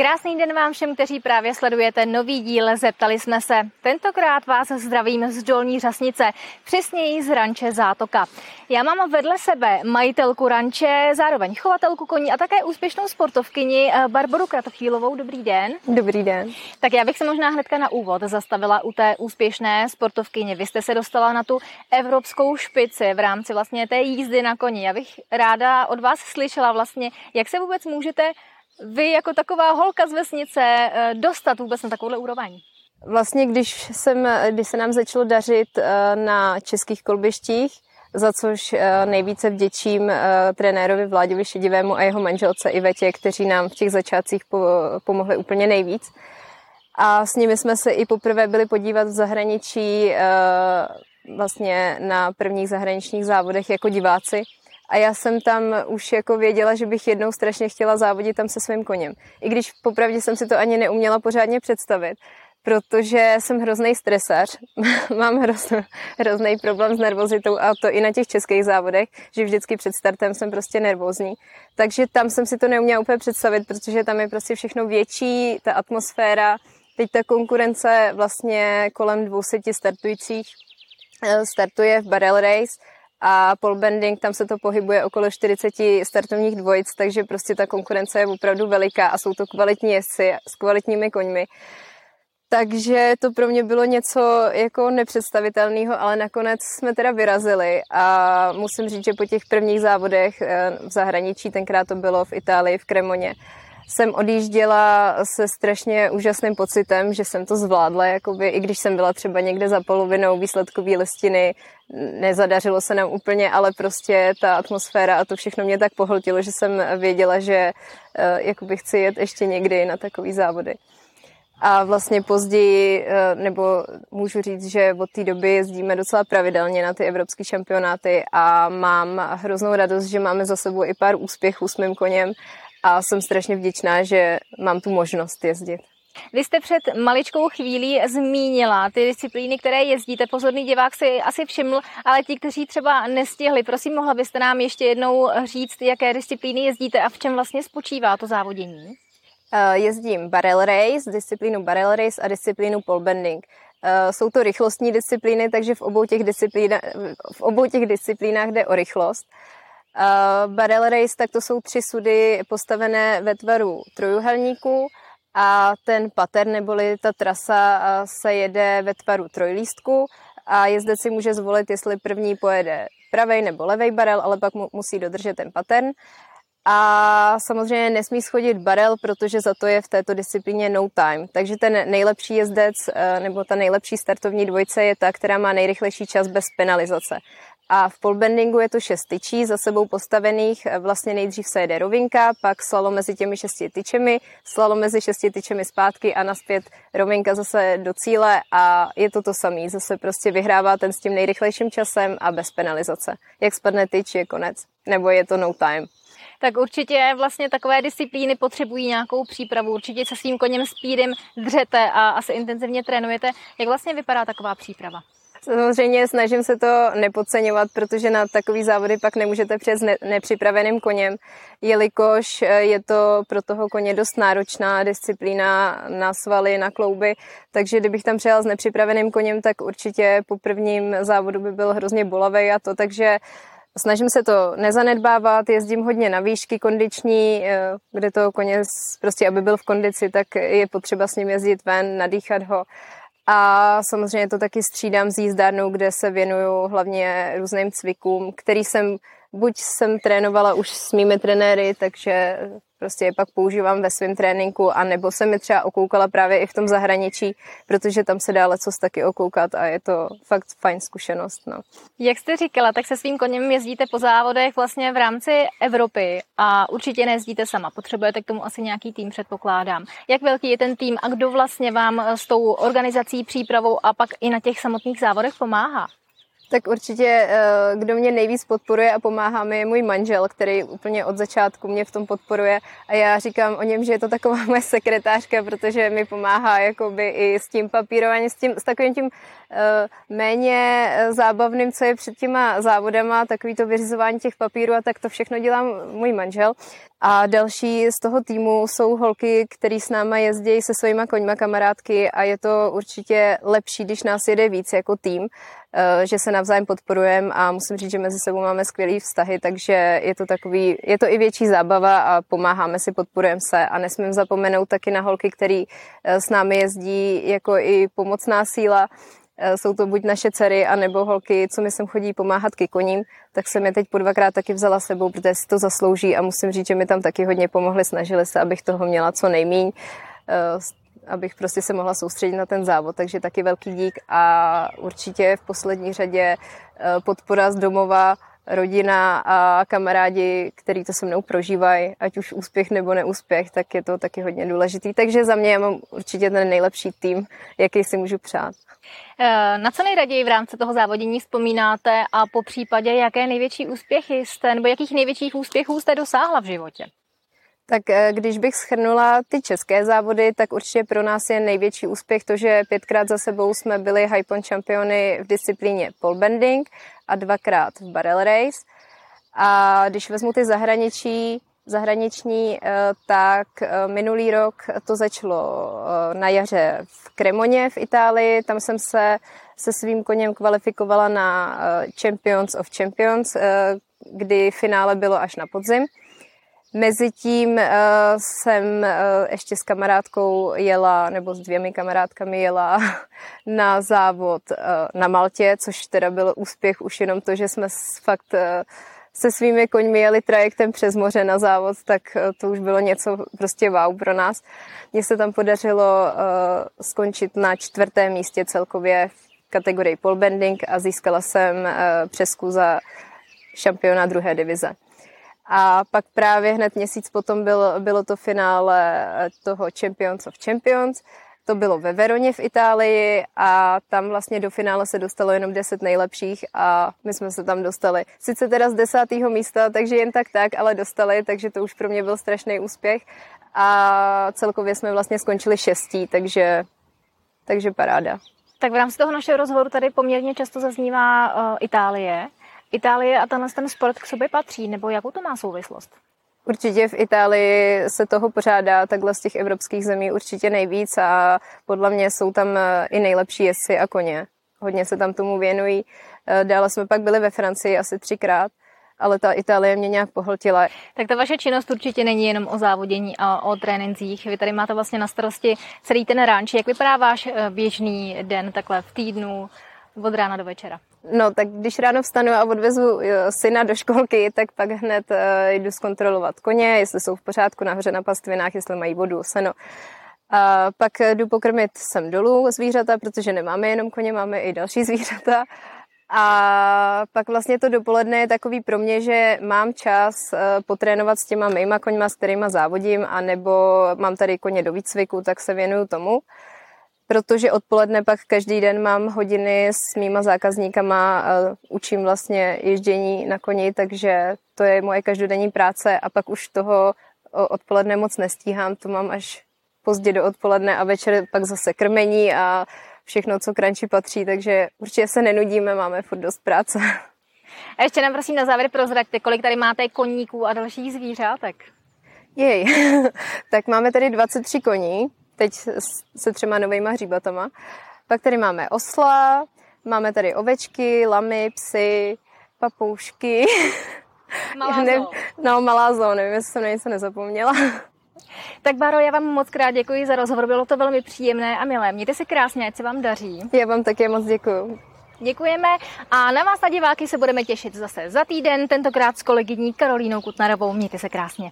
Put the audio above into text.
Krásný den vám všem, kteří právě sledujete nový díl Zeptali jsme se. Tentokrát vás zdravím z Dolní Řasnice, přesněji z ranče Zátoka. Já mám vedle sebe majitelku ranče, zároveň chovatelku koní a také úspěšnou sportovkyni eh, Barboru Kratochvílovou. Dobrý den. Dobrý den. Tak já bych se možná hnedka na úvod zastavila u té úspěšné sportovkyně. Vy jste se dostala na tu evropskou špici v rámci vlastně té jízdy na koni. Já bych ráda od vás slyšela vlastně, jak se vůbec můžete vy jako taková holka z vesnice eh, dostat vůbec na takovouhle úroveň? Vlastně, když, jsem, když se nám začalo dařit eh, na českých kolbištích, za což eh, nejvíce vděčím trenérovi Vláďovi Šedivému a jeho manželce Ivetě, kteří nám v těch začátcích pomohli úplně nejvíc. A s nimi jsme se i poprvé byli podívat v zahraničí vlastně na prvních zahraničních závodech jako diváci. A já jsem tam už jako věděla, že bych jednou strašně chtěla závodit tam se svým koněm. I když popravdě jsem si to ani neuměla pořádně představit, protože jsem hrozný stresař, mám hroz, hrozný problém s nervozitou a to i na těch českých závodech, že vždycky před startem jsem prostě nervózní. Takže tam jsem si to neuměla úplně představit, protože tam je prostě všechno větší, ta atmosféra, teď ta konkurence vlastně kolem 200 startujících eh, startuje v barrel race a pole bending, tam se to pohybuje okolo 40 startovních dvojic, takže prostě ta konkurence je opravdu veliká a jsou to kvalitní jezdci s kvalitními koňmi. Takže to pro mě bylo něco jako nepředstavitelného, ale nakonec jsme teda vyrazili a musím říct, že po těch prvních závodech eh, v zahraničí, tenkrát to bylo v Itálii, v Kremoně, jsem odjížděla se strašně úžasným pocitem, že jsem to zvládla, jakoby, i když jsem byla třeba někde za polovinou výsledkové listiny, nezadařilo se nám úplně, ale prostě ta atmosféra a to všechno mě tak pohltilo, že jsem věděla, že uh, jakoby chci jet ještě někdy na takový závody. A vlastně později, eh, nebo můžu říct, že od té doby jezdíme docela pravidelně na ty evropské šampionáty a mám hroznou radost, že máme za sebou i pár úspěchů s mým koněm a jsem strašně vděčná, že mám tu možnost jezdit. Vy jste před maličkou chvílí zmínila ty disciplíny, které jezdíte. Pozorný divák si asi všiml, ale ti, kteří třeba nestihli, prosím, mohla byste nám ještě jednou říct, jaké disciplíny jezdíte a v čem vlastně spočívá to závodění? Uh, jezdím barrel race, disciplínu barrel race a disciplínu pole bending. Uh, jsou to rychlostní disciplíny, takže v obou těch, disciplína, v obou těch disciplínách jde o rychlost. Uh, barrel race, tak to jsou tři sudy postavené ve tvaru trojuhelníku a ten pattern neboli ta trasa se jede ve tvaru trojlístku a jezdec si může zvolit, jestli první pojede pravej nebo levej barel, ale pak mu musí dodržet ten pattern. A samozřejmě nesmí schodit barel, protože za to je v této disciplíně no time. Takže ten nejlepší jezdec eh, nebo ta nejlepší startovní dvojce je ta, která má nejrychlejší čas bez penalizace. A v polbendingu je to šest tyčí za sebou postavených. Vlastně nejdřív se jede rovinka, pak slalo mezi těmi šesti tyčemi, slalo mezi šesti tyčemi zpátky a naspět rovinka zase do cíle a je to to samé. Zase prostě vyhrává ten s tím nejrychlejším časem a bez penalizace. Jak spadne tyč, je konec. Nebo je to no time tak určitě vlastně takové disciplíny potřebují nějakou přípravu. Určitě se svým koněm speedem dřete a asi intenzivně trénujete. Jak vlastně vypadá taková příprava? Samozřejmě snažím se to nepodceňovat, protože na takový závody pak nemůžete přes ne- nepřipraveným koněm, jelikož eh, je to pro toho koně dost náročná disciplína na svaly, na klouby, takže kdybych tam přijela s nepřipraveným koněm, tak určitě po prvním závodu by byl hrozně bolavý a to, takže Snažím se to nezanedbávat, jezdím hodně na výšky kondiční, eh, kde to koně, prostě aby byl v kondici, tak je potřeba s ním jezdit ven, nadýchat ho. A samozřejmě to taky střídám s jízdárnou, kde se věnuju hlavně různým cvikům, který jsem buď jsem trénovala už s mými trenéry, takže prostě je pak používám ve svém tréninku, a nebo jsem mi třeba okoukala právě i v tom zahraničí, protože tam se dá lecos taky okoukat a je to fakt fajn zkušenost. No. Jak jste říkala, tak se svým koněm jezdíte po závodech vlastně v rámci Evropy a určitě nejezdíte sama. Potřebujete k tomu asi nějaký tým, předpokládám. Jak velký je ten tým a kdo vlastně vám s tou organizací, přípravou a pak i na těch samotných závodech pomáhá? Tak určitě, eh, kdo mě nejvíc podporuje a pomáhá mi, je můj manžel, který úplně od začátku mě v tom podporuje a já říkám o něm, že je to taková moje sekretářka, protože mi pomáhá jakoby i s tím papírováním, s, tím, s takovým tím uh, méně eh, zábavným, co je před těma závodama, takový to vyřizování těch papírů a tak to všechno dělám můj manžel. A další z toho týmu jsou holky, které s náma jezdí se svýma koňma kamarádky a je to určitě lepší, když nás jede víc jako tým, eh, že se navzájem podporujeme a musím říct, že mezi sebou máme skvělé vztahy, takže je to takový, je to i větší zábava a pomáháme si, podporujeme se a nesmím zapomenout taky na holky, které eh, s námi jezdí jako i pomocná síla, jsou to buď naše dcery, anebo holky, co mi sem chodí pomáhat ke koním, tak jsem je teď po dvakrát taky vzala sebou, protože si to zaslouží a musím říct, že mi tam taky hodně pomohli, snažili se, abych toho měla co nejmíň, eh, abych prostě se mohla soustředit na ten závod, takže taky velký dík a určitě v poslední řadě eh, podpora z domova, rodina a kamarádi, kteří to se mnou prožívají, ať už úspěch nebo neúspěch, tak je to taky hodně důležitý. Takže za mě já mám určitě ten nejlepší tým, jaký si můžu přát. Eh, na co nejraději v rámci toho závodění vzpomínáte a po případě, jaké největší úspěchy jste, nebo jakých největších úspěchů jste dosáhla v životě? Tak eh, když bych schrnula ty české závody, tak určitě pro nás je největší úspěch to, že pětkrát za sebou jsme byli Hypon čampiony v disciplíně pole bending a dvakrát v barrel race. A když vezmu ty zahraničí, zahraniční, eh, tak eh, minulý rok to začalo na jaře v Cremoně v Itálii. Tam jsem se se svým koněm kvalifikovala na Champions of Champions, kdy finále bylo až na podzim. Mezitím uh, jsem uh, ještě s kamarádkou jela, nebo s dvěmi kamarádkami jela na závod uh, na Maltě, což teda byl úspěch už jenom to, že jsme fakt se svými koňmi jeli trajektem přes moře na závod, tak to už bylo něco prostě wow pro nás. Mně se tam podařilo skončit na čtvrtém místě celkově v kategorii pole bending a získala jsem přesku za šampiona druhé divize. A pak právě hned měsíc potom bylo, bylo to finále toho Champions of Champions. To bylo ve Veroně v Itálii a tam vlastně do finále se dostalo jenom 10 nejlepších a my jsme se tam dostali. Sice teda z desátého místa, takže jen tak tak, ale dostali, takže to už pro mě byl strašný úspěch. A celkově jsme vlastně skončili šestí, takže, takže paráda. Tak v rámci toho našeho rozhovoru tady poměrně často zaznívá uh, Itálie. Itálie a tenhle ten sport k sobě patří, nebo jakou to má souvislost? Určitě v Itálii se toho pořádá takhle z těch evropských zemí určitě nejvíc a podle mě jsou tam eh, i nejlepší jezdci a koně. Hodně se tam tomu věnují. Eh, dále jsme pak byli ve Francii asi třikrát, ale ta Itálie mě nějak pohltila. Tak ta vaše činnost určitě není jenom o závodění a o trénincích. Vy tady máte vlastně na starosti celý ten ranč. Jak vypadá váš eh, běžný den takhle v týdnu od rána do večera? No, tak když ráno vstanu a odvezu syna do školky, tak pak hned uh, jdu zkontrolovat koně, jestli jsou v pořádku nahoře na pastvinách, jestli mají vodu, seno. A pak jdu pokrmit sem dolů zvířata, protože nemáme jenom koně, máme i další zvířata. A pak vlastně to dopoledne je takový pro mě, že mám čas potrénovat s těma mýma koňma, s kterýma závodím, anebo mám tady koně do výcviku, tak se věnuju tomu protože odpoledne pak každý den mám hodiny s mýma zákazníkama, učím vlastně ježdění na koni, takže to je moje každodenní práce a pak už toho odpoledne moc nestíhám, to mám až pozdě do odpoledne a večer pak zase krmení a všechno, co kranči patří, takže určitě se nenudíme, máme furt dost práce. A ještě nám prosím na závěr prozraďte, kolik tady máte koníků a dalších zvířátek? Jej, tak máme tady 23 koní, teď se třema novýma hříbatama. Pak tady máme osla, máme tady ovečky, lamy, psy, papoušky. Malá ne, No, malá zóna, nevím, jestli jsem na něco nezapomněla. Tak Báro, já vám moc krát děkuji za rozhovor, bylo to velmi příjemné a milé. Mějte se krásně, ať se vám daří. Já vám také moc děkuji. Děkujeme a na vás na diváky se budeme těšit zase za týden, tentokrát s kolegyní Karolínou Kutnarovou. Mějte se krásně.